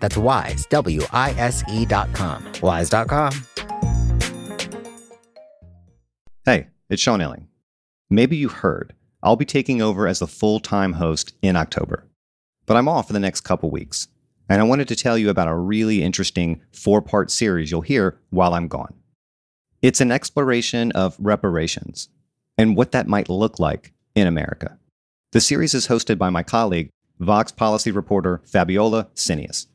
That's wise, W I S E dot com. Wise.com. Hey, it's Sean Illing. Maybe you heard I'll be taking over as the full time host in October, but I'm off for the next couple weeks, and I wanted to tell you about a really interesting four part series you'll hear while I'm gone. It's an exploration of reparations and what that might look like in America. The series is hosted by my colleague, Vox policy reporter Fabiola Cineas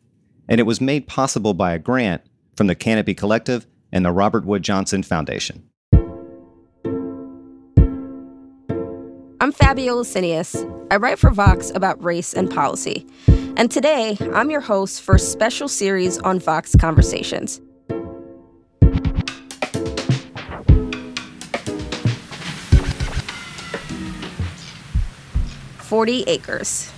and it was made possible by a grant from the Canopy Collective and the Robert Wood Johnson Foundation. I'm Fabiola Cineas. I write for Vox about race and policy. And today, I'm your host for a special series on Vox Conversations. Forty acres.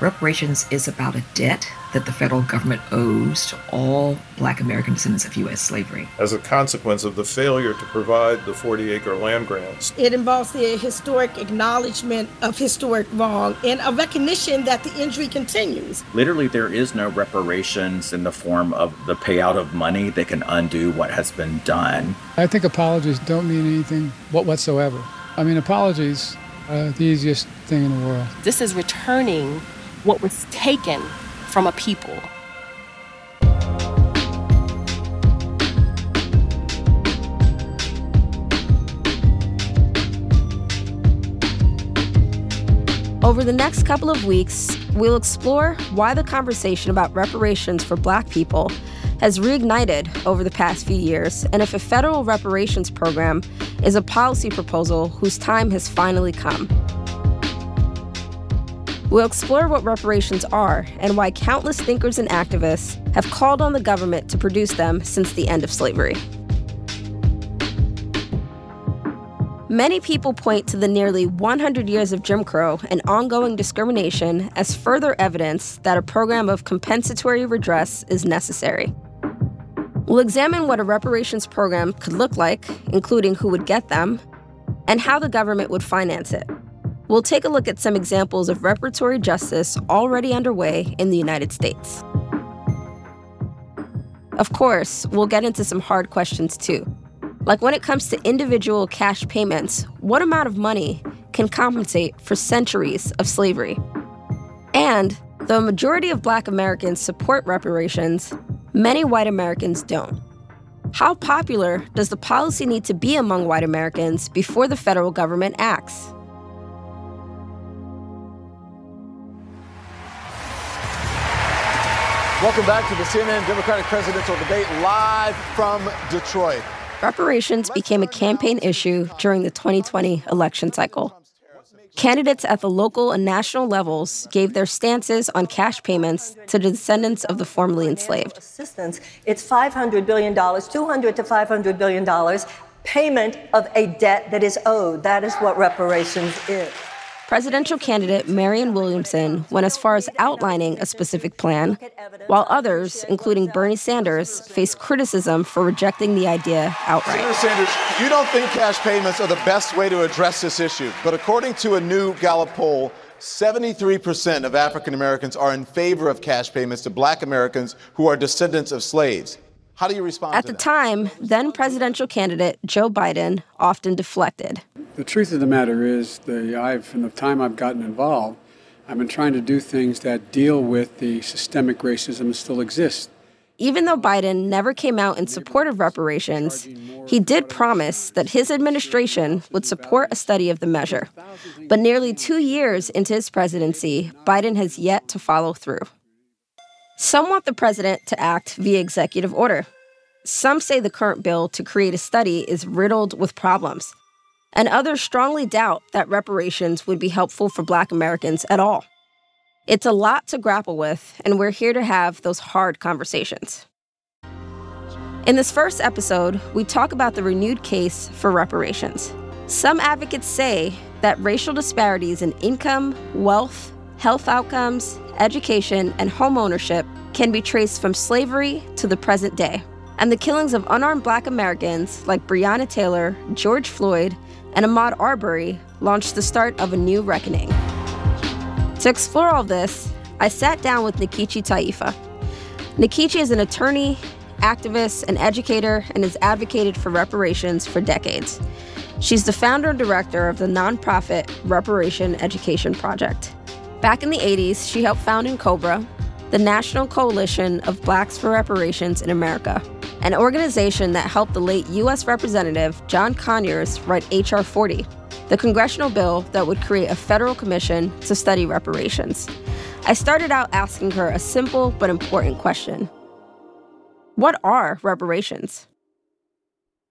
Reparations is about a debt that the federal government owes to all black American descendants of U.S. slavery. As a consequence of the failure to provide the 40 acre land grants, it involves the historic acknowledgement of historic wrong and a recognition that the injury continues. Literally, there is no reparations in the form of the payout of money that can undo what has been done. I think apologies don't mean anything whatsoever. I mean, apologies are the easiest thing in the world. This is returning what was taken from a people. Over the next couple of weeks, we'll explore why the conversation about reparations for black people has reignited over the past few years, and if a federal reparations program is a policy proposal whose time has finally come. We'll explore what reparations are and why countless thinkers and activists have called on the government to produce them since the end of slavery. Many people point to the nearly 100 years of Jim Crow and ongoing discrimination as further evidence that a program of compensatory redress is necessary. We'll examine what a reparations program could look like, including who would get them, and how the government would finance it. We'll take a look at some examples of reparatory justice already underway in the United States. Of course, we'll get into some hard questions too. Like when it comes to individual cash payments, what amount of money can compensate for centuries of slavery? And though a majority of black Americans support reparations, many white Americans don't. How popular does the policy need to be among white Americans before the federal government acts? Welcome back to the CNN Democratic presidential debate live from Detroit. Reparations became a campaign issue during the 2020 election cycle. Candidates at the local and national levels gave their stances on cash payments to the descendants of the formerly enslaved. Assistance, it's $500 billion, 200 to $500 billion payment of a debt that is owed. That is what reparations is. Presidential candidate Marianne Williamson went as far as outlining a specific plan, while others, including Bernie Sanders, faced criticism for rejecting the idea outright. Senator Sanders, you don't think cash payments are the best way to address this issue, but according to a new Gallup poll, 73% of African Americans are in favor of cash payments to black Americans who are descendants of slaves. How do you respond At the that? time, then presidential candidate Joe Biden often deflected. The truth of the matter is, the, I've, from the time I've gotten involved, I've been trying to do things that deal with the systemic racism that still exists. Even though Biden never came out in support of reparations, he did promise that his administration would support a study of the measure. But nearly two years into his presidency, Biden has yet to follow through. Some want the president to act via executive order. Some say the current bill to create a study is riddled with problems. And others strongly doubt that reparations would be helpful for Black Americans at all. It's a lot to grapple with, and we're here to have those hard conversations. In this first episode, we talk about the renewed case for reparations. Some advocates say that racial disparities in income, wealth, health outcomes, education, and home ownership can be traced from slavery to the present day. And the killings of unarmed black Americans like Breonna Taylor, George Floyd, and Ahmaud Arbery launched the start of a new reckoning. To explore all this, I sat down with Nkechi Taifa. Nkechi is an attorney, activist, and educator and has advocated for reparations for decades. She's the founder and director of the nonprofit Reparation Education Project. Back in the 80s, she helped found N'COBRA, the National Coalition of Blacks for Reparations in America, an organization that helped the late U.S. Representative John Conyers write H.R. 40, the congressional bill that would create a federal commission to study reparations. I started out asking her a simple but important question What are reparations?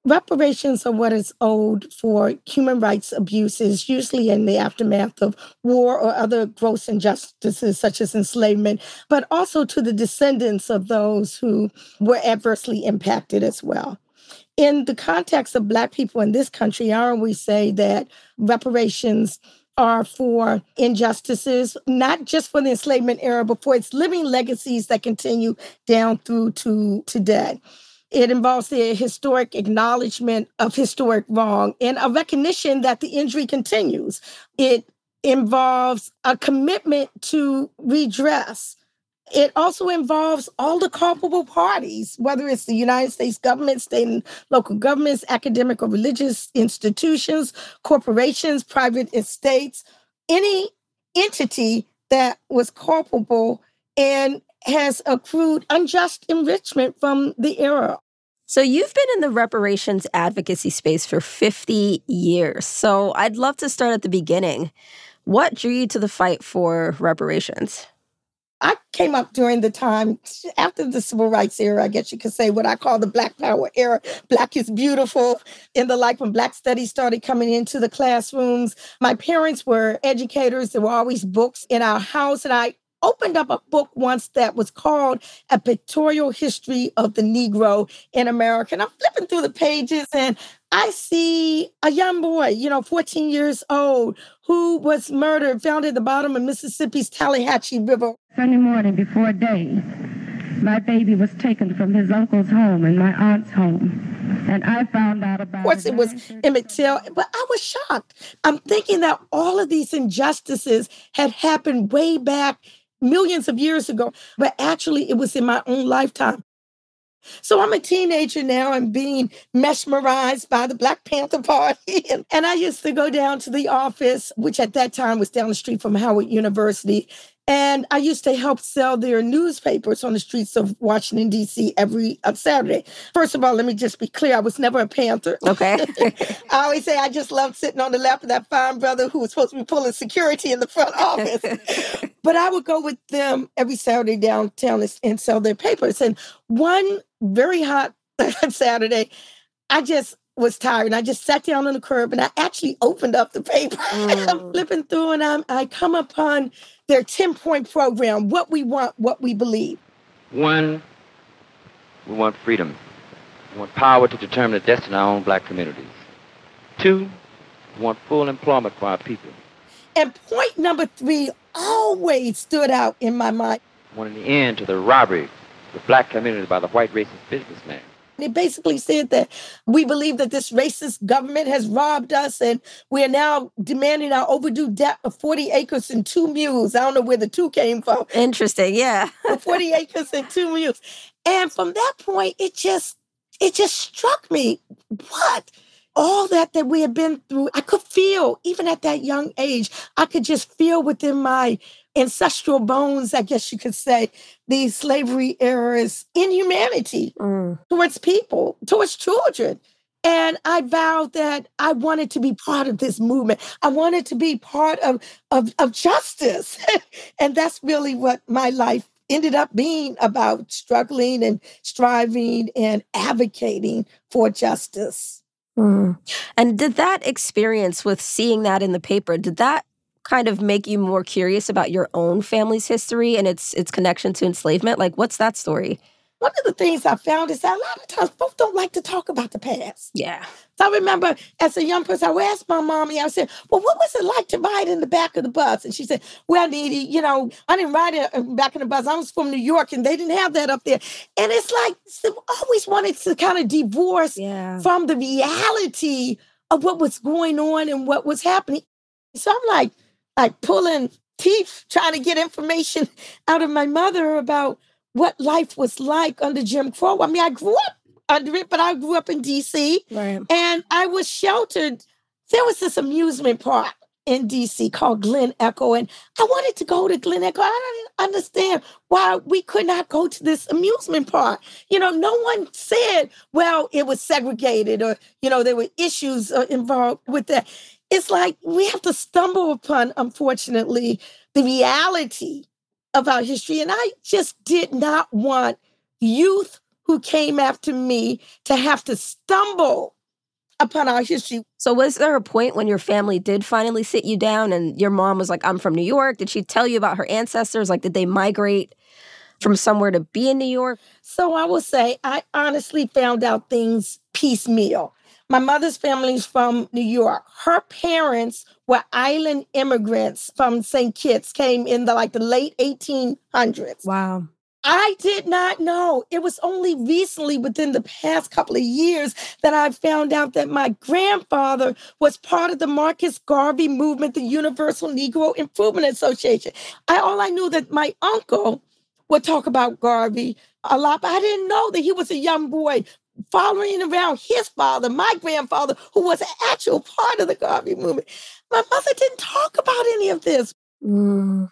Reparations are what is owed for human rights abuses, usually in the aftermath of war or other gross injustices such as enslavement, but also to the descendants of those who were adversely impacted as well. In the context of Black people in this country, I always say that reparations are for injustices, not just for the enslavement era, but for its living legacies that continue down through to today. It involves the historic acknowledgement of historic wrong and a recognition that the injury continues. It involves a commitment to redress. It also involves all the culpable parties, whether it's the United States government, state and local governments, academic or religious institutions, corporations, private estates, any entity that was culpable and has accrued unjust enrichment from the era. So, you've been in the reparations advocacy space for 50 years. So, I'd love to start at the beginning. What drew you to the fight for reparations? I came up during the time after the civil rights era, I guess you could say what I call the Black Power era. Black is beautiful. In the life when Black studies started coming into the classrooms, my parents were educators. There were always books in our house, and I opened up a book once that was called A Pictorial History of the Negro in America. And I'm flipping through the pages and I see a young boy, you know, 14 years old, who was murdered, found at the bottom of Mississippi's Tallahatchie River. Sunday morning before day, my baby was taken from his uncle's home and my aunt's home. And I found out about Of course, it was Emmett Till, but I was shocked. I'm thinking that all of these injustices had happened way back millions of years ago, but actually it was in my own lifetime. So I'm a teenager now and being mesmerized by the Black Panther Party. and I used to go down to the office, which at that time was down the street from Howard University. And I used to help sell their newspapers on the streets of Washington, D.C. every uh, Saturday. First of all, let me just be clear I was never a Panther. Okay. I always say I just loved sitting on the lap of that fine brother who was supposed to be pulling security in the front office. but I would go with them every Saturday downtown and sell their papers. And one very hot Saturday, I just was tired and I just sat down on the curb and I actually opened up the paper and I'm mm. flipping through and I'm, I come upon their 10 point program what we want, what we believe. One, we want freedom. We want power to determine the destiny of our own black communities. Two, we want full employment for our people. And point number three always stood out in my mind. We want an end to the robbery of the black community by the white racist businessman. It basically said that we believe that this racist government has robbed us and we are now demanding our overdue debt of 40 acres and two mules. I don't know where the two came from. Interesting, yeah. 40 acres and two mules. And from that point, it just it just struck me what all that that we had been through i could feel even at that young age i could just feel within my ancestral bones i guess you could say these slavery era's inhumanity mm. towards people towards children and I vowed that I wanted to be part of this movement. I wanted to be part of, of, of justice. and that's really what my life ended up being about struggling and striving and advocating for justice. Mm. And did that experience with seeing that in the paper, did that kind of make you more curious about your own family's history and its its connection to enslavement? Like what's that story? One of the things I found is that a lot of times folks don't like to talk about the past. Yeah. So I remember as a young person, I would ask my mommy, I said, Well, what was it like to ride in the back of the bus? And she said, Well, Needy, you know, I didn't ride in back of the bus. I was from New York and they didn't have that up there. And it's like, always wanted to kind of divorce yeah. from the reality of what was going on and what was happening. So I'm like, like pulling teeth, trying to get information out of my mother about what life was like under Jim Crow. I mean, I grew up under it, but I grew up in DC right. and I was sheltered. There was this amusement park in DC called Glen Echo, and I wanted to go to Glen Echo. I didn't understand why we could not go to this amusement park. You know, no one said, well, it was segregated or, you know, there were issues uh, involved with that. It's like we have to stumble upon, unfortunately, the reality of our history. And I just did not want youth who came after me to have to stumble upon our history. So, was there a point when your family did finally sit you down and your mom was like, I'm from New York? Did she tell you about her ancestors? Like, did they migrate from somewhere to be in New York? So, I will say, I honestly found out things piecemeal. My mother's family is from New York. Her parents were island immigrants from St. Kitts, came in the like the late 1800s. Wow. I did not know. It was only recently, within the past couple of years, that I found out that my grandfather was part of the Marcus Garvey movement, the Universal Negro Improvement Association. I all I knew that my uncle would talk about Garvey a lot, but I didn't know that he was a young boy following around his father, my grandfather, who was an actual part of the Garvey movement. My mother didn't talk about any of this. Mm.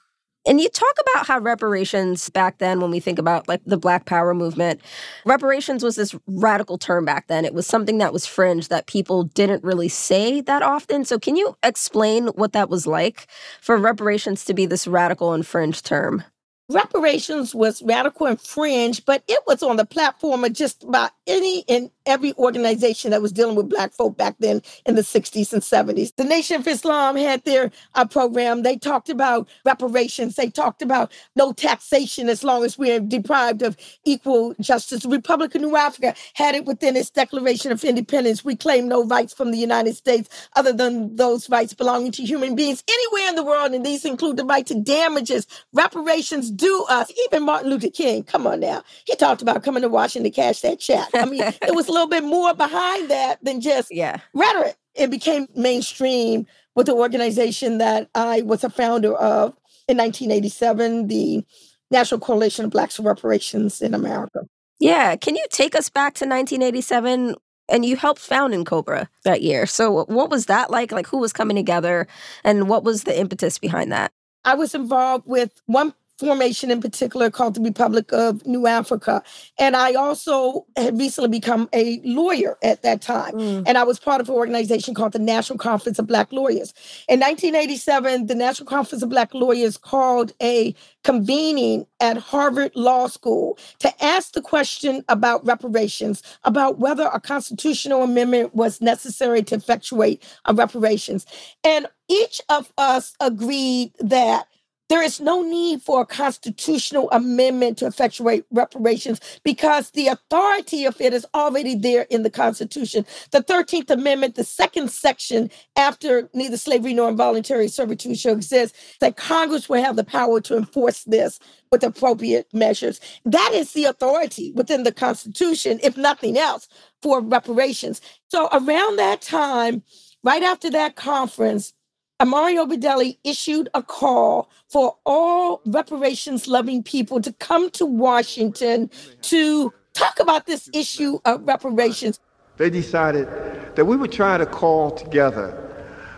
And you talk about how reparations back then, when we think about like the Black Power movement, reparations was this radical term back then. It was something that was fringe that people didn't really say that often. So, can you explain what that was like for reparations to be this radical and fringe term? Reparations was radical and fringe, but it was on the platform of just about any and every organization that was dealing with Black folk back then in the 60s and 70s. The Nation of Islam had their uh, program. They talked about reparations. They talked about no taxation as long as we're deprived of equal justice. The Republic of New Africa had it within its Declaration of Independence. We claim no rights from the United States other than those rights belonging to human beings anywhere in the world, and these include the right to damages, reparations due us. Even Martin Luther King, come on now, he talked about coming to Washington to cash that check. I mean, it was little bit more behind that than just yeah. rhetoric. It became mainstream with the organization that I was a founder of in 1987, the National Coalition of Blacks for Reparations in America. Yeah. Can you take us back to 1987? And you helped found N'COBRA that year. So, what was that like? Like, who was coming together and what was the impetus behind that? I was involved with one formation in particular called the Republic of New Africa. And I also had recently become a lawyer at that time. Mm. And I was part of an organization called the National Conference of Black Lawyers. In 1987, the National Conference of Black Lawyers called a convening at Harvard Law School to ask the question about reparations, about whether a constitutional amendment was necessary to effectuate a reparations. And each of us agreed that there is no need for a constitutional amendment to effectuate reparations because the authority of it is already there in the Constitution. The 13th Amendment, the second section after neither slavery nor involuntary servitude shall exist, that Congress will have the power to enforce this with appropriate measures. That is the authority within the Constitution, if nothing else, for reparations. So around that time, right after that conference, Imari Obadele issued a call for all reparations loving people to come to Washington to talk about this issue of reparations. They decided that we would try to call together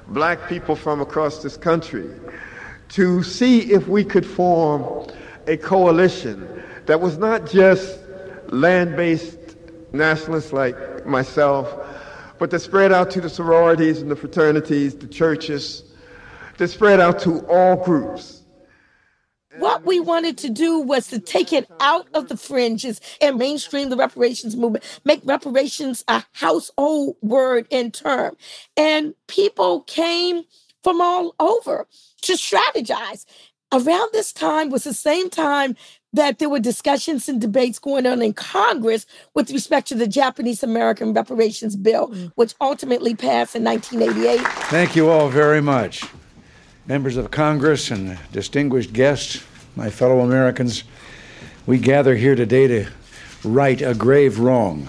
black people from across this country to see if we could form a coalition that was not just land based nationalists like myself, but that spread out to the sororities and the fraternities, the churches, that spread out to all groups. What we wanted to do was to take it out of the fringes and mainstream the reparations movement, make reparations a household word and term. And people came from all over to strategize. Around this time was the same time that there were discussions and debates going on in Congress with respect to the Japanese American Reparations Bill, mm. which ultimately passed in 1988. Thank you all very much members of Congress and distinguished guests, my fellow Americans, we gather here today to right a grave wrong.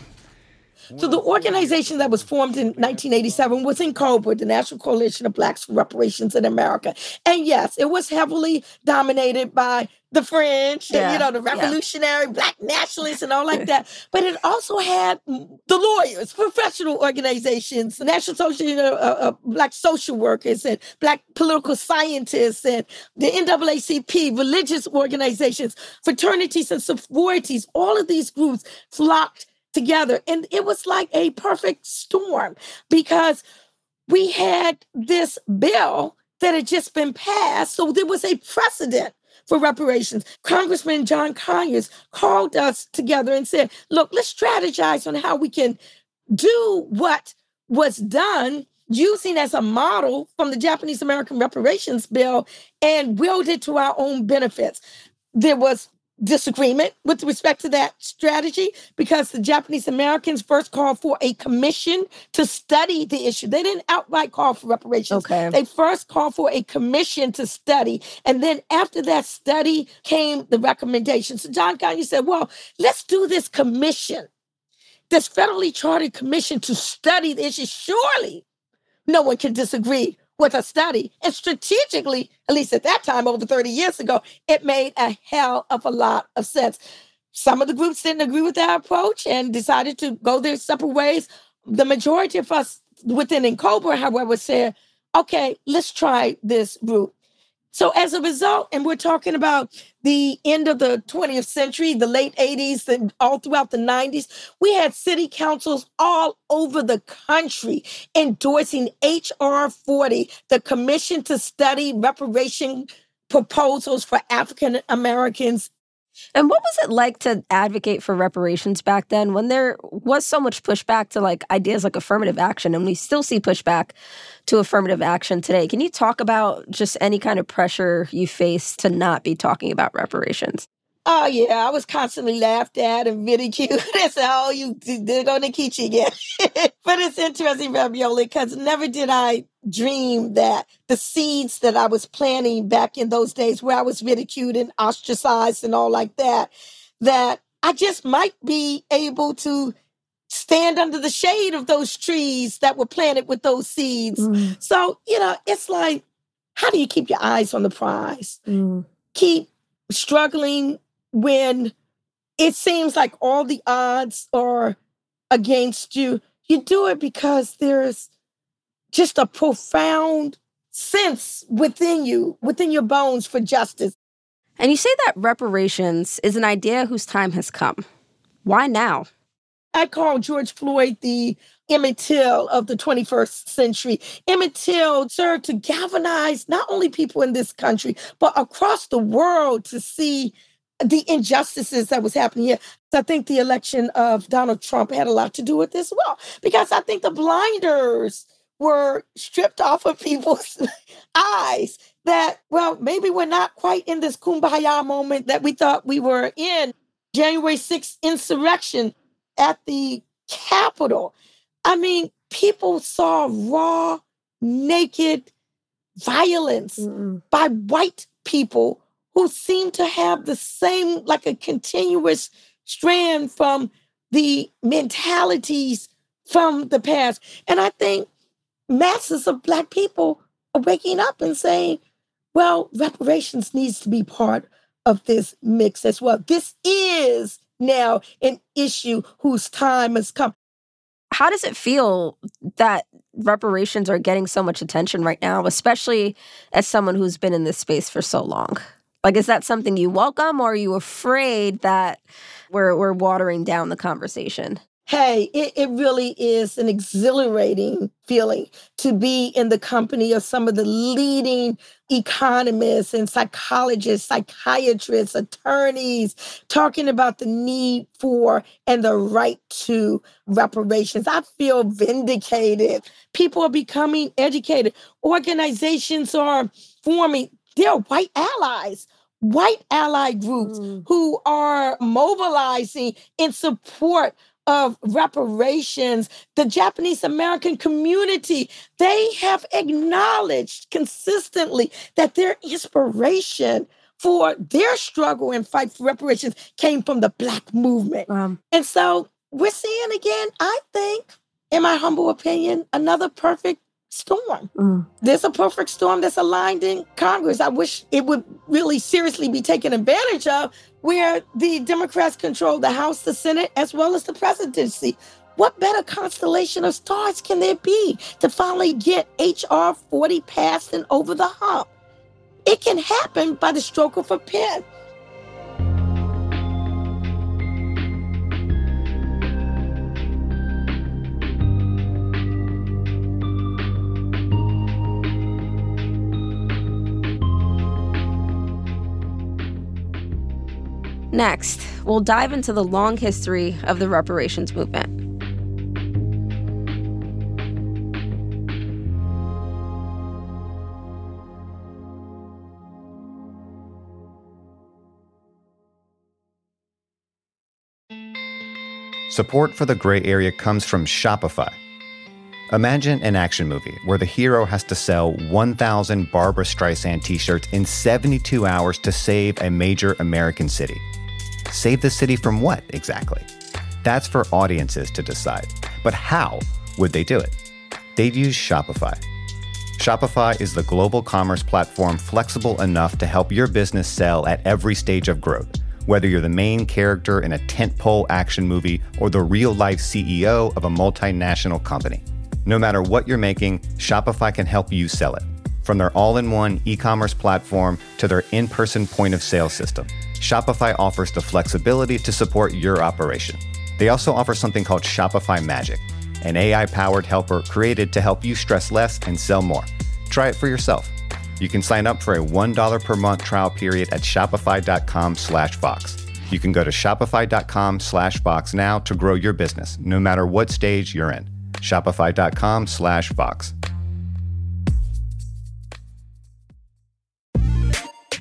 So the organization that was formed in 1987 was N'COBRA, the National Coalition of Blacks for Reparations in America. And yes, it was heavily dominated by the French, yeah. and, you know, the revolutionary yeah. black nationalists and all like that. But it also had the lawyers, professional organizations, the National Association of uh, uh, Black Social Workers and Black political scientists and the NAACP, religious organizations, fraternities and sororities. All of these groups flocked together. And it was like a perfect storm because we had this bill that had just been passed. So there was a precedent for reparations. Congressman John Conyers called us together and said, look, let's strategize on how we can do what was done using as a model from the Japanese American reparations bill and wield it to our own benefits. There was disagreement with respect to that strategy because the Japanese Americans first called for a commission to study the issue. They didn't outright call for reparations. Okay. They first called for a commission to study. And then after that study came the recommendations. So John Conyers said, well, let's do this commission, this federally chartered commission to study the issue. Surely no one can disagree with a study. And strategically, at least at that time, over 30 years ago, it made a hell of a lot of sense. Some of the groups didn't agree with that approach and decided to go their separate ways. The majority of us within N'COBRA, however, said, okay, let's try this route. So as a result, and we're talking about the end of the 20th century, the late 80s, and all throughout the 90s, we had city councils all over the country endorsing H.R. 40, the Commission to Study Reparation Proposals for African Americans and what was it like to advocate for reparations back then when there was so much pushback to like ideas like affirmative action and we still see pushback to affirmative action today? Can you talk about just any kind of pressure you face to not be talking about reparations? Oh yeah, I was constantly laughed at and ridiculed. They said, "Oh, you they're going to Kichi again." but it's interesting, Fabiola, because never did I dream that the seeds that I was planting back in those days, where I was ridiculed and ostracized and all like that, that I just might be able to stand under the shade of those trees that were planted with those seeds. Mm. So you know, it's like, how do you keep your eyes on the prize? Mm. Keep struggling when it seems like all the odds are against you, you do it because there's just a profound sense within you, within your bones for justice. And you say that reparations is an idea whose time has come. Why now? I call George Floyd the Emmett Till of the 21st century. Emmett Till served to galvanize not only people in this country, but across the world to see the injustices that was happening here. I think the election of Donald Trump had a lot to do with this as well, because I think the blinders were stripped off of people's eyes that, well, maybe we're not quite in this kumbaya moment that we thought we were in. January 6th insurrection at the Capitol. I mean, people saw raw, naked violence Mm-mm. by white people who seem to have the same, like a continuous strand from the mentalities from the past. And I think masses of Black people are waking up and saying, well, reparations needs to be part of this mix as well. This is now an issue whose time has come. How does it feel that reparations are getting so much attention right now, especially as someone who's been in this space for so long? Like, is that something you welcome, or are you afraid that we're we're watering down the conversation? Hey, it, it really is an exhilarating feeling to be in the company of some of the leading economists and psychologists, psychiatrists, attorneys, talking about the need for and the right to reparations. I feel vindicated. People are becoming educated. Organizations are forming, they're white allies white ally groups mm. who are mobilizing in support of reparations, the Japanese American community, they have acknowledged consistently that their inspiration for their struggle and fight for reparations came from the Black movement. Um, and so we're seeing again, I think, in my humble opinion, another perfect storm. Mm. There's a perfect storm that's aligned in Congress. I wish it would really seriously be taken advantage of, where the Democrats control the House, the Senate, as well as the presidency. What better constellation of stars can there be to finally get H.R. 40 passed and over the hump? It can happen by the stroke of a pen. Next, we'll dive into the long history of the reparations movement. Support for the gray area comes from Shopify. Imagine an action movie where the hero has to sell 1,000 Barbra Streisand t shirts in 72 hours to save a major American city. Save the city from what exactly? That's for audiences to decide. But how would they do it? They'd use Shopify. Shopify is the global commerce platform flexible enough to help your business sell at every stage of growth. Whether you're the main character in a tentpole action movie or the real life CEO of a multinational company. No matter what you're making, Shopify can help you sell it. From their all in one e commerce platform to their in person point of sale system. Shopify offers the flexibility to support your operation. They also offer something called Shopify Magic, an AI powered helper created to help you stress less and sell more. Try it for yourself. You can sign up for a $1 per month trial period at shopify.com slash. You can go to shopify.com slash now to grow your business, no matter what stage you're in. Shopify.com slash.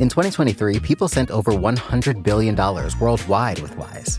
In 2023, people sent over $100 billion worldwide with Wise.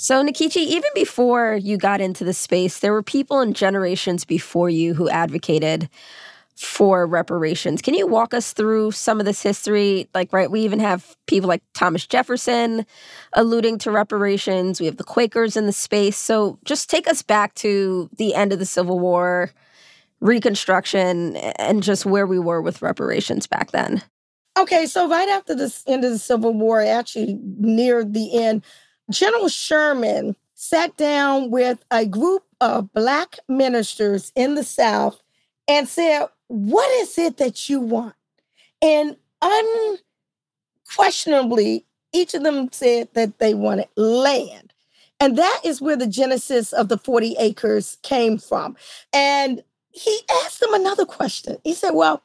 So, Nkechi, even before you got into the space, there were people and generations before you who advocated for reparations. Can you walk us through some of this history? Like, right, we even have people like Thomas Jefferson alluding to reparations. We have the Quakers in the space. So, just take us back to the end of the Civil War, Reconstruction, and just where we were with reparations back then. Okay, so right after the end of the Civil War, actually near the end, General Sherman sat down with a group of Black ministers in the South and said, What is it that you want? And unquestionably, each of them said that they wanted land. And that is where the genesis of the 40 acres came from. And he asked them another question. He said, Well,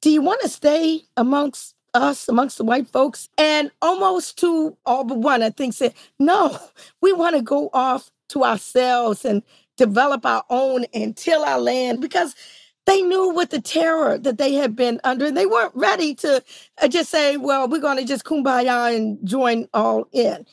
do you want to stay amongst us, amongst the white folks? And almost to all but one, I think, said, No, we want to go off to ourselves and develop our own and till our land because they knew what the terror that they had been under. And they weren't ready to uh, just say, well, we're going to just kumbaya and join all in.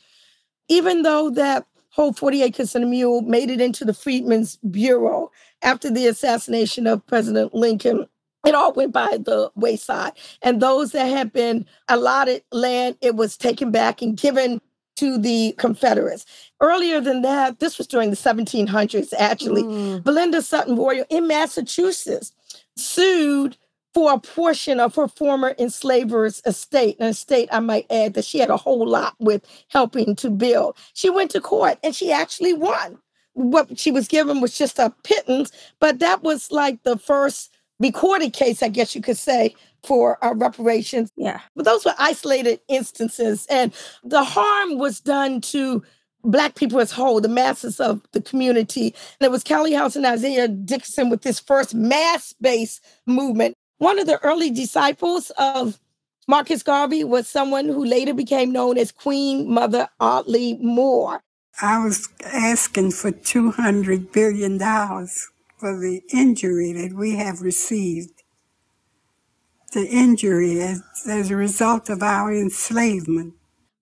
Even though that whole 40 acres and a mule made it into the Freedmen's Bureau after the assassination of President Lincoln, it all went by the wayside. And those that had been allotted land, it was taken back and given to the Confederates. Earlier than that, this was during the 1700s, actually. Mm. Belinda Sutton Royall in Massachusetts sued for a portion of her former enslaver's estate, an estate I might add that she had a whole lot with helping to build. She went to court and she actually won. What she was given was just a pittance, but that was like the first recorded case, I guess you could say, for uh, reparations. Yeah. But those were isolated instances. And the harm was done to Black people as whole, the masses of the community. And it was Callie House and Isaiah Dickerson with this first mass based movement. One of the early disciples of Marcus Garvey was someone who later became known as Queen Mother Audley Moore. I was asking for $200 billion for the injury that we have received the injury as, as a result of our enslavement.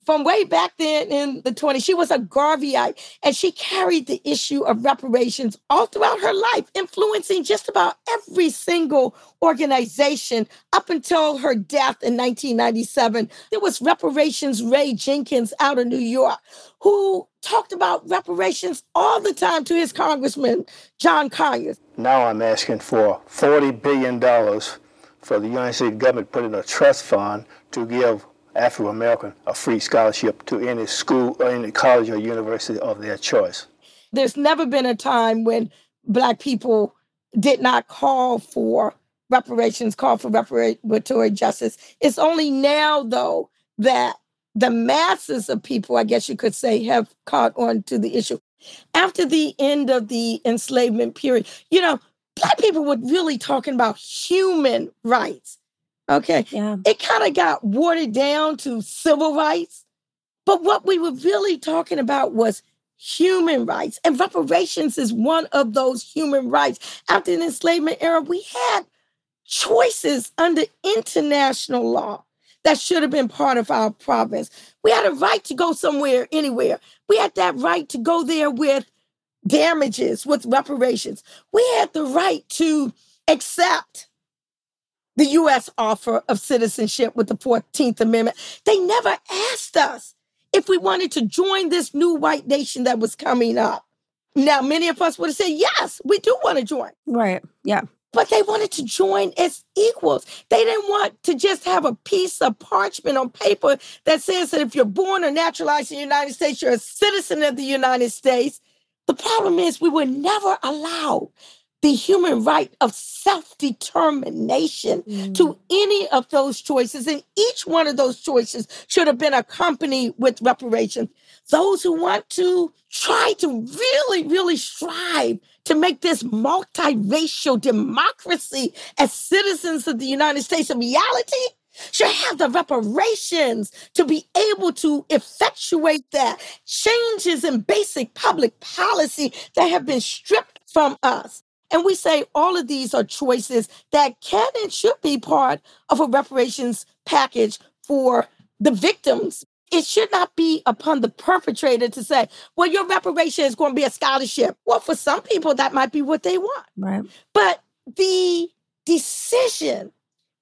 From way back then in the 20s, she was a Garveyite and she carried the issue of reparations all throughout her life, influencing just about every single organization up until her death in 1997. There was Reparations Ray Jenkins out of New York who talked about reparations all the time to his congressman, John Conyers. Now I'm asking for $40 billion for the United States government put in a trust fund to give African American a free scholarship to any school or any college or university of their choice. There's never been a time when Black people did not call for reparations, call for reparatory justice. It's only now, though, that the masses of people, I guess you could say, have caught on to the issue. After the end of the enslavement period, you know, black people were really talking about human rights. Okay. Yeah. It kind of got watered down to civil rights. But what we were really talking about was human rights. And reparations is one of those human rights. After the enslavement era, we had choices under international law that should have been part of our province. We had a right to go somewhere, anywhere. We had that right to go there with damages, with reparations. We had the right to accept the US offer of citizenship with the 14th Amendment. They never asked us if we wanted to join this new white nation that was coming up. Now, many of us would have said, yes, we do want to join. Right. Yeah. But they wanted to join as equals. They didn't want to just have a piece of parchment on paper that says that if you're born or naturalized in the United States, you're a citizen of the United States. The problem is we were never allowed the human right of self determination mm. to any of those choices. And each one of those choices should have been accompanied with reparations. Those who want to try to really, really strive to make this multiracial democracy as citizens of the United States a reality should have the reparations to be able to effectuate that changes in basic public policy that have been stripped from us. And we say all of these are choices that can and should be part of a reparations package for the victims it should not be upon the perpetrator to say, well, your reparation is going to be a scholarship. Well, for some people, that might be what they want. Right. But the decision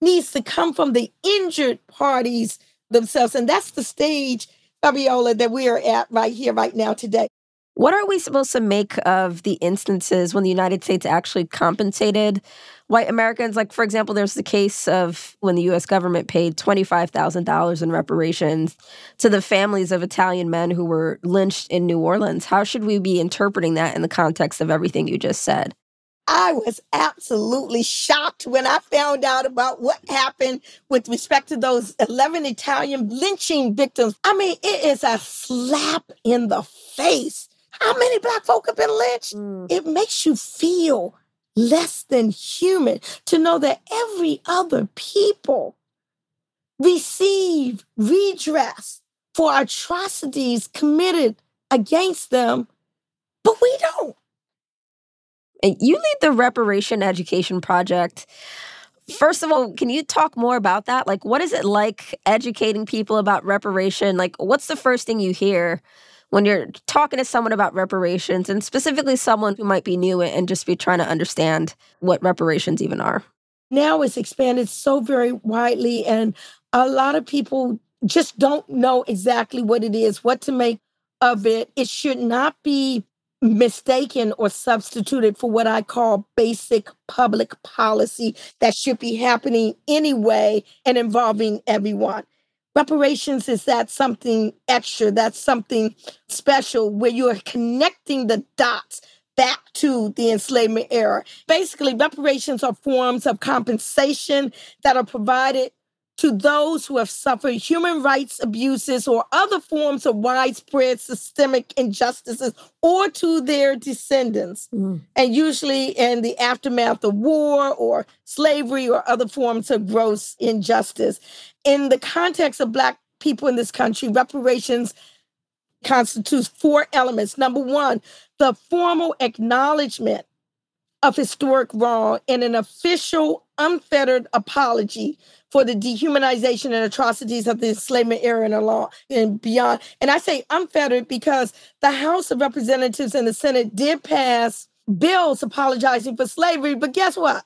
needs to come from the injured parties themselves. And that's the stage, Fabiola, that we are at right here, right now, today. What are we supposed to make of the instances when the United States actually compensated white Americans? Like, for example, there's the case of when the US government paid $25,000 in reparations to the families of Italian men who were lynched in New Orleans. How should we be interpreting that in the context of everything you just said? I was absolutely shocked when I found out about what happened with respect to those 11 Italian lynching victims. I mean, it is a slap in the face how many black folk have been lynched? Mm. It makes you feel less than human to know that every other people receive redress for atrocities committed against them, but we don't. And you lead the Reparation Education Project. First of all, can you talk more about that? Like, what is it like educating people about reparation? Like, what's the first thing you hear when you're talking to someone about reparations and specifically someone who might be new and just be trying to understand what reparations even are? Now it's expanded so very widely, and a lot of people just don't know exactly what it is, what to make of it. It should not be mistaken or substituted for what I call basic public policy that should be happening anyway and involving everyone. Reparations is that something extra, that's something special where you're connecting the dots back to the enslavement era. Basically, reparations are forms of compensation that are provided to those who have suffered human rights abuses or other forms of widespread systemic injustices or to their descendants, mm. and usually in the aftermath of war or slavery or other forms of gross injustice. In the context of Black people in this country, reparations constitutes four elements. Number one, the formal acknowledgement of historic wrong and an official, unfettered apology for the dehumanization and atrocities of the enslavement era and law and beyond. And I say unfettered because the House of Representatives and the Senate did pass bills apologizing for slavery, but guess what?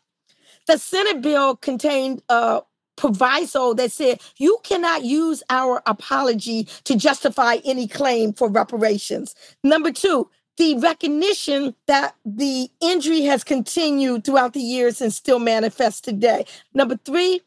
The Senate bill contained a proviso that said you cannot use our apology to justify any claim for reparations. Number two, the recognition that the injury has continued throughout the years and still manifests today. Number three,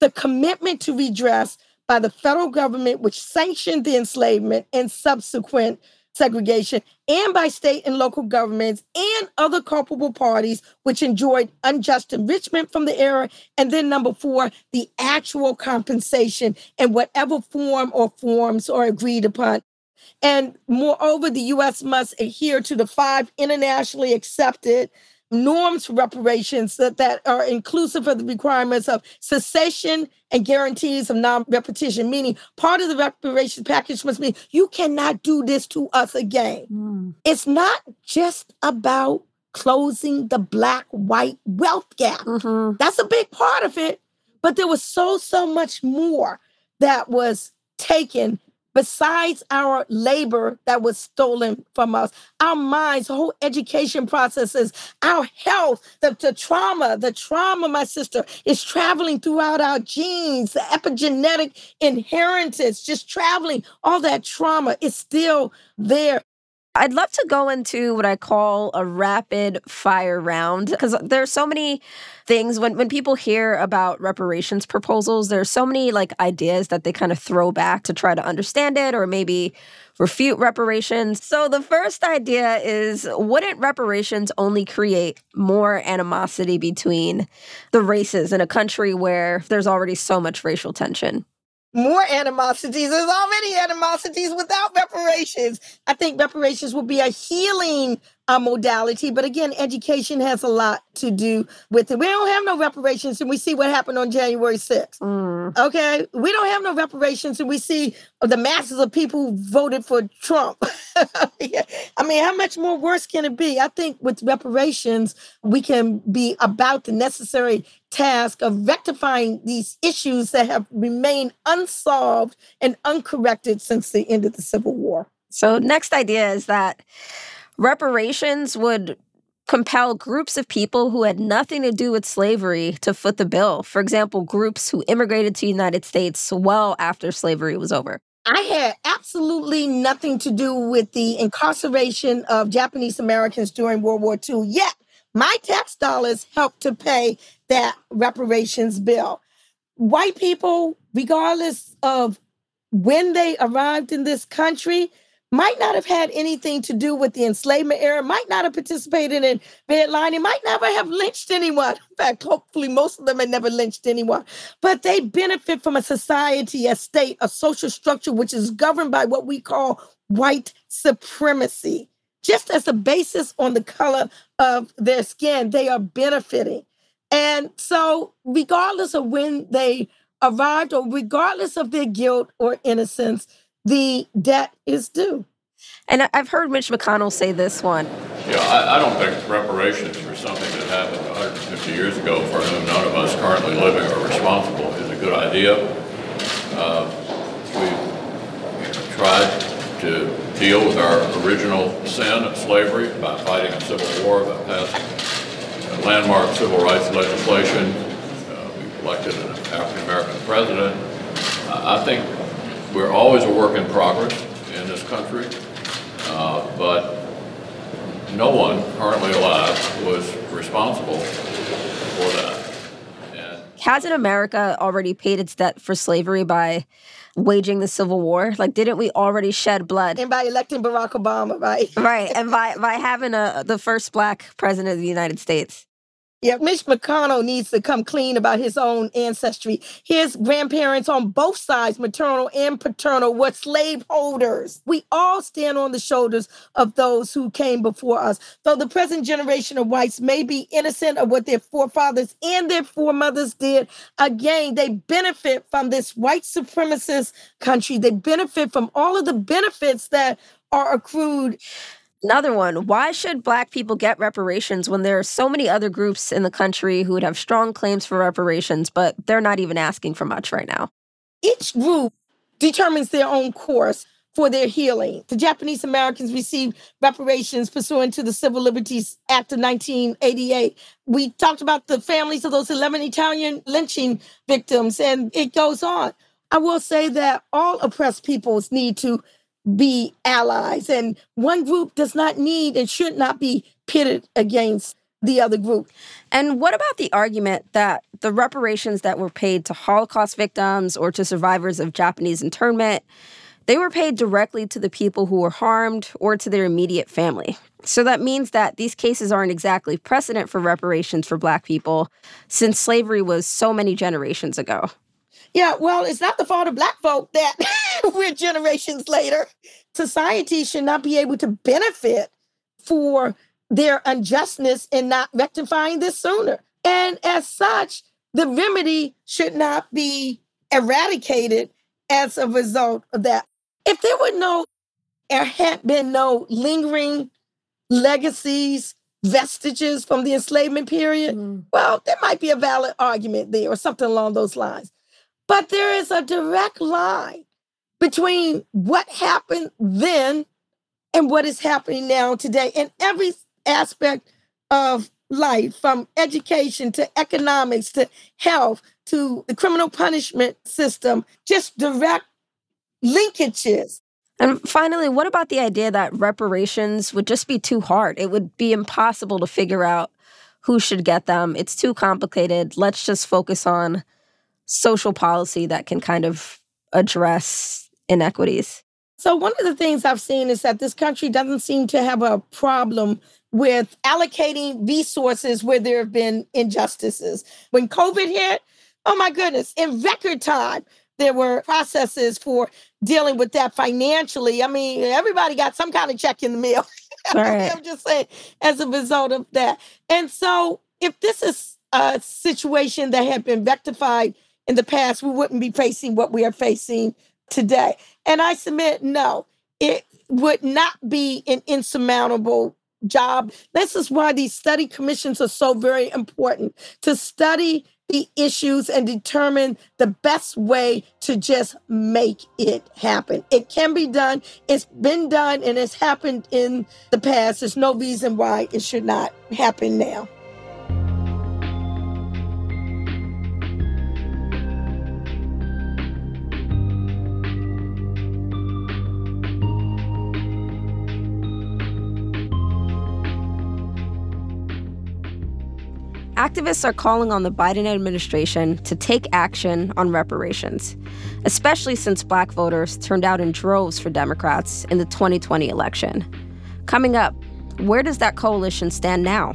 the commitment to redress by the federal government, which sanctioned the enslavement and subsequent segregation, and by state and local governments and other culpable parties, which enjoyed unjust enrichment from the era. And then, number four, the actual compensation in whatever form or forms are agreed upon. And moreover, the U.S. must adhere to the five internationally accepted norms for reparations that, that are inclusive of the requirements of cessation and guarantees of non-repetition, meaning part of the reparations package must be you cannot do this to us again. Mm. It's not just about closing the black white wealth gap. Mm-hmm. That's a big part of it. But there was so, so much more that was taken besides our labor that was stolen from us, our minds, whole education processes, our health, the, the trauma, the trauma, my sister, is traveling throughout our genes, the epigenetic inheritance, just traveling, all that trauma is still there. I'd love to go into what I call a rapid fire round because there's so many things when when people hear about reparations proposals, there's so many like ideas that they kind of throw back to try to understand it or maybe refute reparations. So the first idea is wouldn't reparations only create more animosity between the races in a country where there's already so much racial tension? More animosities. There's already animosities without reparations. I think reparations will be a healing uh, modality. But again, education has a lot to do with it. We don't have no reparations, and we see what happened on January 6th. Mm. Okay. We don't have no reparations, and we see the masses of people who voted for Trump. I mean, how much more worse can it be? I think with reparations, we can be about the necessary task of rectifying these issues that have remained unsolved and uncorrected since the end of the Civil War. So, next idea is that reparations would compel groups of people who had nothing to do with slavery to foot the bill. For example, groups who immigrated to the United States well after slavery was over. I had absolutely nothing to do with the incarceration of Japanese Americans during World War II, yet my tax dollars helped to pay that reparations bill. White people, regardless of when they arrived in this country, might not have had anything to do with the enslavement era, might not have participated in redlining, might never have lynched anyone. In fact, hopefully, most of them had never lynched anyone. But they benefit from a society, a state, a social structure which is governed by what we call white supremacy. Just as a basis on the color of their skin, they are benefiting. And so, regardless of when they arrived or regardless of their guilt or innocence, the debt is due. And I've heard Mitch McConnell say this one. Yeah, I, I don't think reparations for something that happened 150 years ago for whom none of us currently living are responsible is a good idea. Uh, we tried to deal with our original sin of slavery by fighting a civil war, by passing landmark civil rights legislation. Uh, we elected an African American president. I think we're always a work in progress in this country, uh, but no one currently alive was responsible for that. Hasn't America already paid its debt for slavery by waging the Civil War? Like, didn't we already shed blood? And by electing Barack Obama, right? right, and by by having a the first black president of the United States. Yeah, Mitch McConnell needs to come clean about his own ancestry. His grandparents on both sides, maternal and paternal, were slaveholders. We all stand on the shoulders of those who came before us. Though the present generation of whites may be innocent of what their forefathers and their foremothers did, again, they benefit from this white supremacist country. They benefit from all of the benefits that are accrued Another one. Why should Black people get reparations when there are so many other groups in the country who would have strong claims for reparations, but they're not even asking for much right now? Each group determines their own course for their healing. The Japanese Americans received reparations pursuant to the Civil Liberties Act of 1988. We talked about the families of those 11 Italian lynching victims, and it goes on. I will say that all oppressed peoples need to be allies. And one group does not need and should not be pitted against the other group. And what about the argument that the reparations that were paid to Holocaust victims or to survivors of Japanese internment, they were paid directly to the people who were harmed or to their immediate family. So that means that these cases aren't exactly precedent for reparations for black people since slavery was so many generations ago. Yeah, well, it's not the fault of black folk that we're generations later. Society should not be able to benefit for their unjustness in not rectifying this sooner. And as such, the remedy should not be eradicated as a result of that. If there were no, there had been no lingering legacies, vestiges from the enslavement period, mm. well, there might be a valid argument there or something along those lines. But there is a direct line between what happened then and what is happening now today in every aspect of life, from education to economics to health to the criminal punishment system, just direct linkages. And finally, what about the idea that reparations would just be too hard? It would be impossible to figure out who should get them. It's too complicated. Let's just focus on social policy that can kind of address inequities? So, one of the things I've seen is that this country doesn't seem to have a problem with allocating resources where there have been injustices. When COVID hit, oh my goodness, in record time, there were processes for dealing with that financially. I mean, everybody got some kind of check in the mail. Right. I'm just saying, as a result of that. And so, if this is a situation that had been rectified in the past, we wouldn't be facing what we are facing today. And I submit, no, it would not be an insurmountable job. This is why these study commissions are so very important to study the issues and determine the best way to just make it happen. It can be done. It's been done and it's happened in the past. There's no reason why it should not happen now. Activists are calling on the Biden administration to take action on reparations, especially since black voters turned out in droves for Democrats in the 2020 election. Coming up, where does that coalition stand now?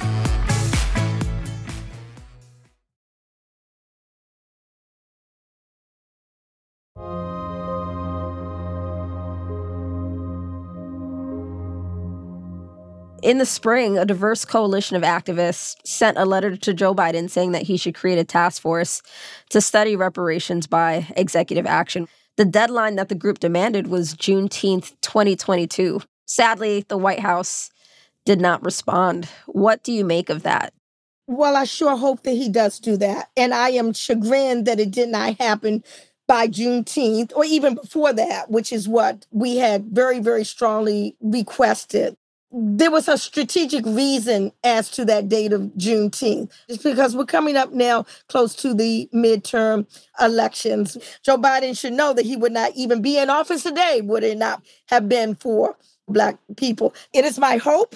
In the spring, a diverse coalition of activists sent a letter to Joe Biden saying that he should create a task force to study reparations by executive action. The deadline that the group demanded was Juneteenth, 2022. Sadly, the White House did not respond. What do you make of that? Well, I sure hope that he does do that. And I am chagrined that it did not happen by Juneteenth or even before that, which is what we had very, very strongly requested there was a strategic reason as to that date of Juneteenth. It's because we're coming up now close to the midterm elections. Joe Biden should know that he would not even be in office today would it not have been for Black people. It is my hope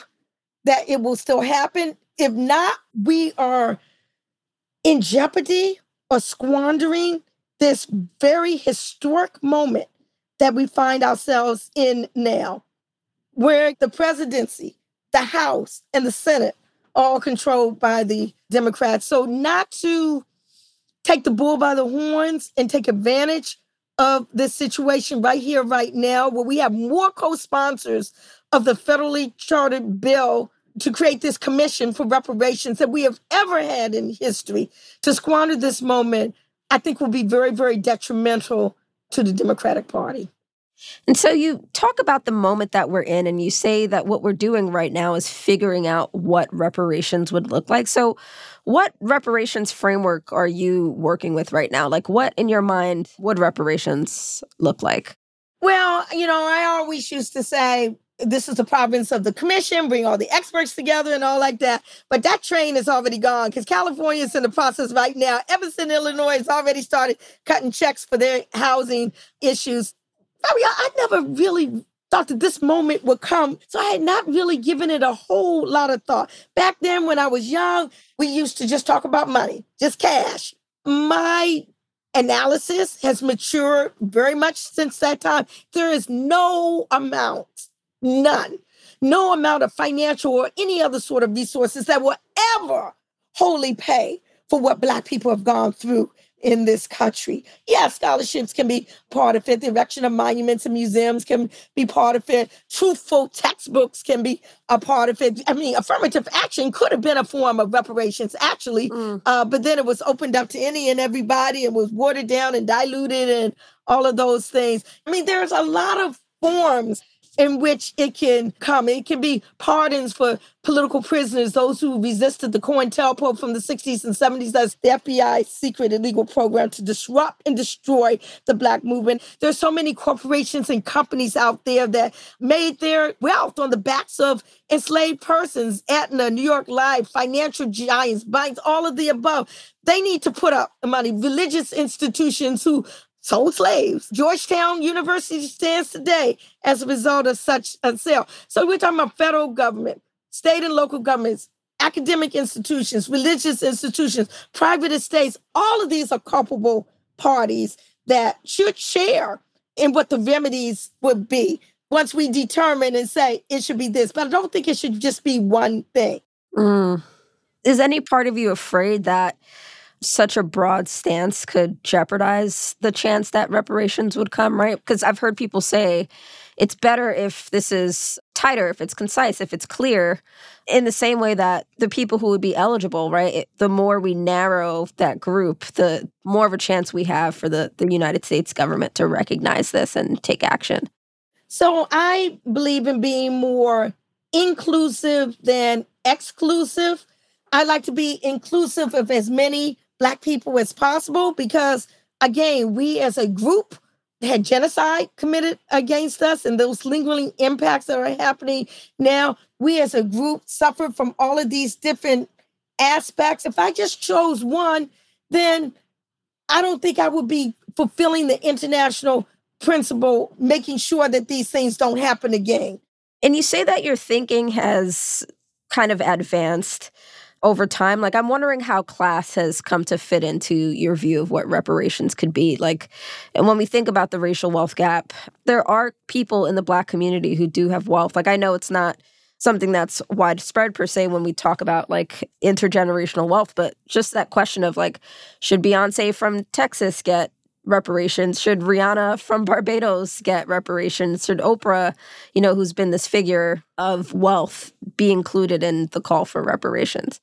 that it will still happen. If not, we are in jeopardy or squandering this very historic moment that we find ourselves in now where the presidency, the House, and the Senate are all controlled by the Democrats. So, not to take the bull by the horns and take advantage of this situation right here, right now, where we have more co sponsors of the federally chartered bill to create this commission for reparations that we have ever had in history. To squander this moment, I think will be very, very detrimental to the Democratic Party. And so you talk about the moment that we're in, and you say that what we're doing right now is figuring out what reparations would look like. So, what reparations framework are you working with right now? Like, what in your mind would reparations look like? Well, you know, I always used to say this is the province of the commission, bring all the experts together and all like that. But that train is already gone because California is in the process right now. Evanston, Illinois has already started cutting checks for their housing issues. Oh, Fabio, I never really thought that this moment would come. So I had not really given it a whole lot of thought. Back then, when I was young, we used to just talk about money, just cash. My analysis has matured very much since that time. There is no amount, none, no amount of financial or any other sort of resources that will ever wholly pay for what Black people have gone through in this country. Yeah, scholarships can be part of it. The erection of monuments and museums can be part of it. Truthful textbooks can be a part of it. I mean, affirmative action could have been a form of reparations, actually, mm. uh, but then it was opened up to any and everybody and was watered down and diluted and all of those things. I mean, there's a lot of forms in which it can come. It can be pardons for political prisoners, those who resisted the COINTELPRO from the 60s and 70s. That's the FBI's secret illegal program to disrupt and destroy the Black movement. There's so many corporations and companies out there that made their wealth on the backs of enslaved persons, Aetna, New York Life, financial giants, banks, all of the above. They need to put up money. Religious institutions who sold slaves. Georgetown University stands today as a result of such a sale. So we're talking about federal government, state and local governments, academic institutions, religious institutions, private estates. All of these are culpable parties that should share in what the remedies would be once we determine and say it should be this. But I don't think it should just be one thing. Mm. Is any part of you afraid that such a broad stance could jeopardize the chance that reparations would come, right? Because I've heard people say it's better if this is tighter, if it's concise, if it's clear, in the same way that the people who would be eligible, right? It, the more we narrow that group, the more of a chance we have for the, the United States government to recognize this and take action. So I believe in being more inclusive than exclusive. I like to be inclusive of as many Black people as possible because, again, we as a group had genocide committed against us and those lingering impacts that are happening now. We as a group suffered from all of these different aspects. If I just chose one, then I don't think I would be fulfilling the international principle, making sure that these things don't happen again. And you say that your thinking has kind of advanced over time like i'm wondering how class has come to fit into your view of what reparations could be like and when we think about the racial wealth gap there are people in the black community who do have wealth like i know it's not something that's widespread per se when we talk about like intergenerational wealth but just that question of like should beyonce from texas get reparations? Should Rihanna from Barbados get reparations? Should Oprah, you know, who's been this figure of wealth, be included in the call for reparations?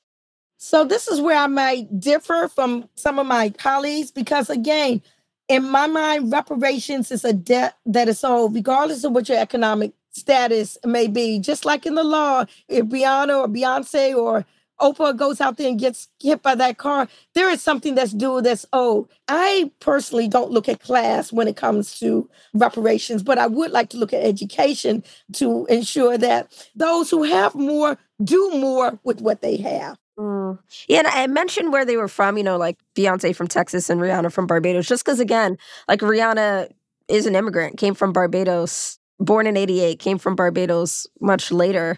So this is where I might differ from some of my colleagues because again, in my mind, reparations is a debt that is owed, regardless of what your economic status may be. Just like in the law, if Rihanna or Beyonce or Oprah goes out there and gets hit by that car, there is something that's due that's owed. I personally don't look at class when it comes to reparations, but I would like to look at education to ensure that those who have more do more with what they have. Mm. Yeah, and I mentioned where they were from, you know, like Beyonce from Texas and Rihanna from Barbados, just because, again, like Rihanna is an immigrant, came from Barbados, born in 88, came from Barbados much later.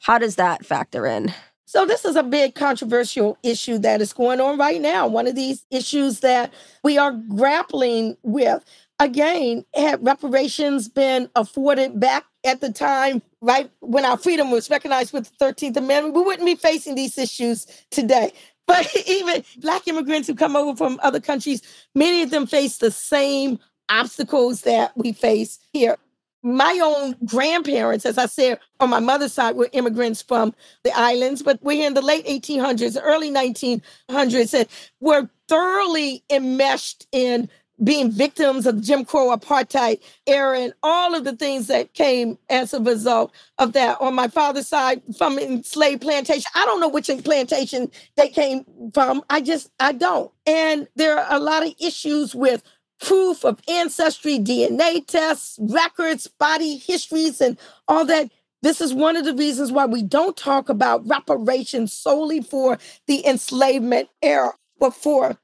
How does that factor in? So, this is a big controversial issue that is going on right now. One of these issues that we are grappling with. Again, had reparations been afforded back at the time, right when our freedom was recognized with the 13th Amendment, we wouldn't be facing these issues today. But even Black immigrants who come over from other countries, many of them face the same obstacles that we face here. My own grandparents, as I said, on my mother's side, were immigrants from the islands, but we're in the late 1800s, early 1900s, and were thoroughly enmeshed in being victims of the Jim Crow apartheid era and all of the things that came as a result of that. On my father's side, from enslaved plantation, I don't know which plantation they came from. I just, I don't. And there are a lot of issues with proof of ancestry, DNA tests, records, body histories, and all that. This is one of the reasons why we don't talk about reparations solely for the enslavement era, but for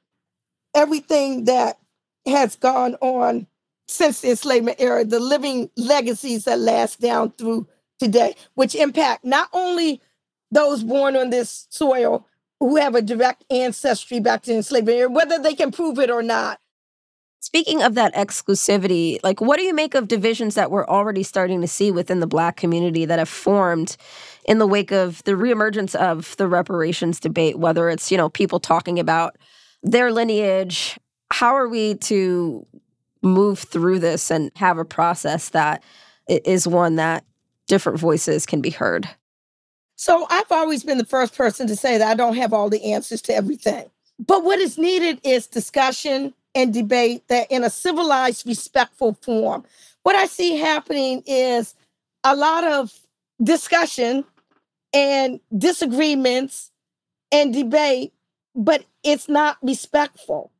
everything that has gone on since the enslavement era, the living legacies that last down through today, which impact not only those born on this soil who have a direct ancestry back to enslavement era, whether they can prove it or not. Speaking of that exclusivity, like what do you make of divisions that we're already starting to see within the Black community that have formed in the wake of the reemergence of the reparations debate, whether it's, you know, people talking about their lineage, how are we to move through this and have a process that is one that different voices can be heard? So I've always been the first person to say that I don't have all the answers to everything. But what is needed is discussion and debate that in a civilized, respectful form. What I see happening is a lot of discussion and disagreements and debate, but it's not respectful.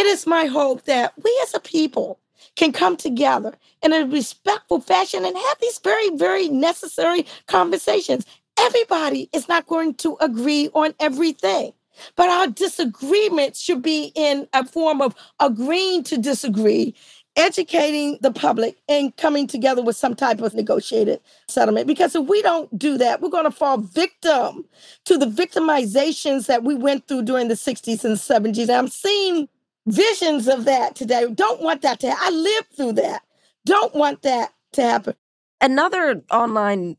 It is my hope that we as a people can come together in a respectful fashion and have these very, very necessary conversations. Everybody is not going to agree on everything, but our disagreements should be in a form of agreeing to disagree, educating the public, and coming together with some type of negotiated settlement. Because if we don't do that, we're going to fall victim to the victimizations that we went through during the 60s and 70s. And I'm seeing visions of that today. Don't want that to happen. I lived through that. Don't want that to happen. Another online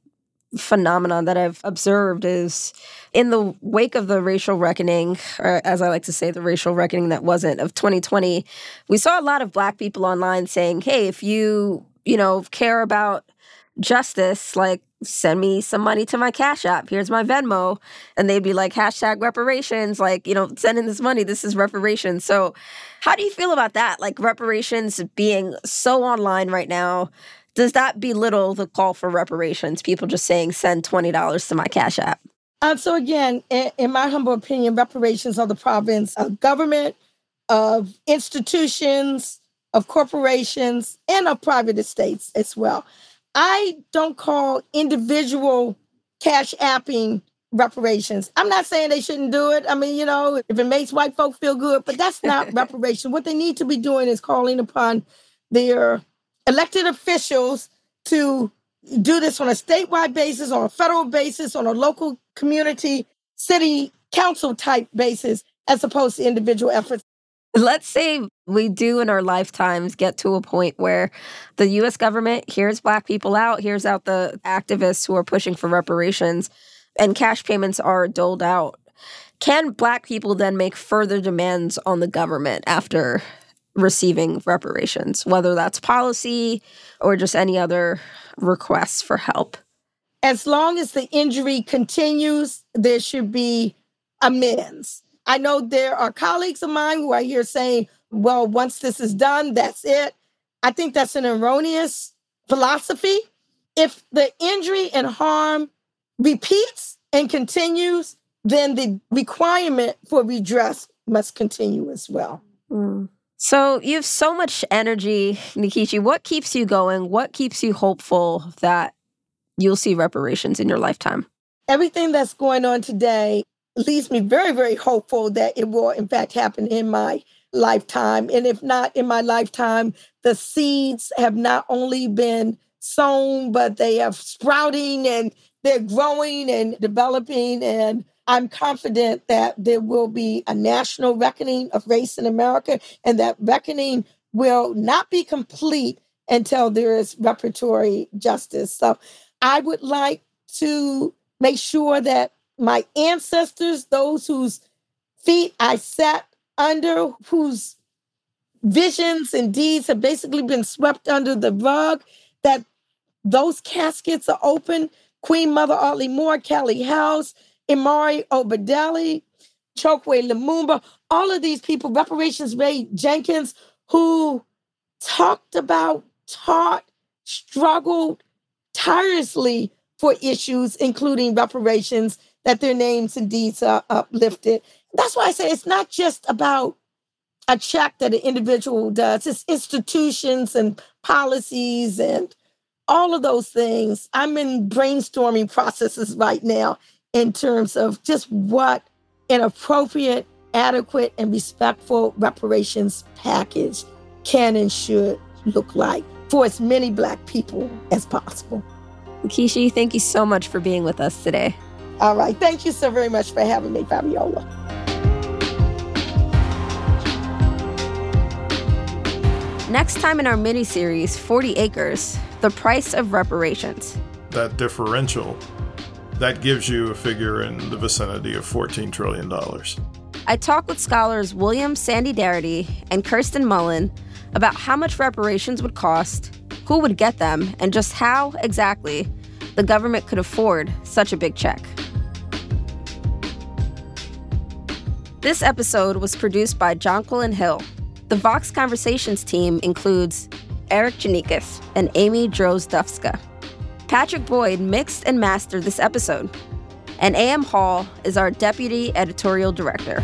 phenomenon that I've observed is in the wake of the racial reckoning, or as I like to say, the racial reckoning that wasn't of 2020, we saw a lot of black people online saying, hey, if you, you know, care about justice, like send me some money to my Cash App. Here's my Venmo. And they'd be like, hashtag reparations, like, you know, sending this money. This is reparations. So, how do you feel about that? Like, reparations being so online right now. Does that belittle the call for reparations? People just saying, send $20 to my Cash App. Um, so, again, in, in my humble opinion, reparations are the province of government, of institutions, of corporations, and of private estates as well. I don't call individual cash apping reparations. I'm not saying they shouldn't do it. I mean, you know, if it makes white folk feel good, but that's not reparation. What they need to be doing is calling upon their elected officials to do this on a statewide basis, on a federal basis, on a local community, city council type basis, as opposed to individual efforts. Let's say we do in our lifetimes get to a point where the US government hears Black people out, hears out the activists who are pushing for reparations, and cash payments are doled out. Can Black people then make further demands on the government after receiving reparations, whether that's policy or just any other requests for help? As long as the injury continues, there should be amends I know there are colleagues of mine who are here saying, well, once this is done, that's it. I think that's an erroneous philosophy. If the injury and harm repeats and continues, then the requirement for redress must continue as well. Mm. So you have so much energy, Nkechi. What keeps you going? What keeps you hopeful that you'll see reparations in your lifetime? Everything that's going on today leaves me very, very hopeful that it will, in fact, happen in my lifetime. And if not in my lifetime, the seeds have not only been sown, but they have sprouting and they're growing and developing. And I'm confident that there will be a national reckoning of race in America, and that reckoning will not be complete until there is reparatory justice. So I would like to make sure that my ancestors, those whose feet I sat under, whose visions and deeds have basically been swept under the rug, that those caskets are open. Queen Mother Audley Moore, Callie House, Imari Obadele, Chokwe Lumumba, all of these people, Reparations Ray Jenkins, who talked about, taught, struggled tirelessly for issues, including reparations, that their names and deeds are uplifted. That's why I say it's not just about a check that an individual does, it's institutions and policies and all of those things. I'm in brainstorming processes right now in terms of just what an appropriate, adequate, and respectful reparations package can and should look like for as many Black people as possible. Nkechi, thank you so much for being with us today. All right. Thank you so very much for having me, Fabiola. Next time in our mini series, 40 Acres, the price of reparations. That differential, that gives you a figure in the vicinity of $14 trillion. I talked with scholars William Sandy Darity and Kirsten Mullen about how much reparations would cost, who would get them, and just how exactly the government could afford such a big check. This episode was produced by Jonquilyn Hill. The Vox Conversations team includes Erikk Geannikis and Amy Drozdowska. Patrick Boyd mixed and mastered this episode. And A.M. Hall is our deputy editorial director.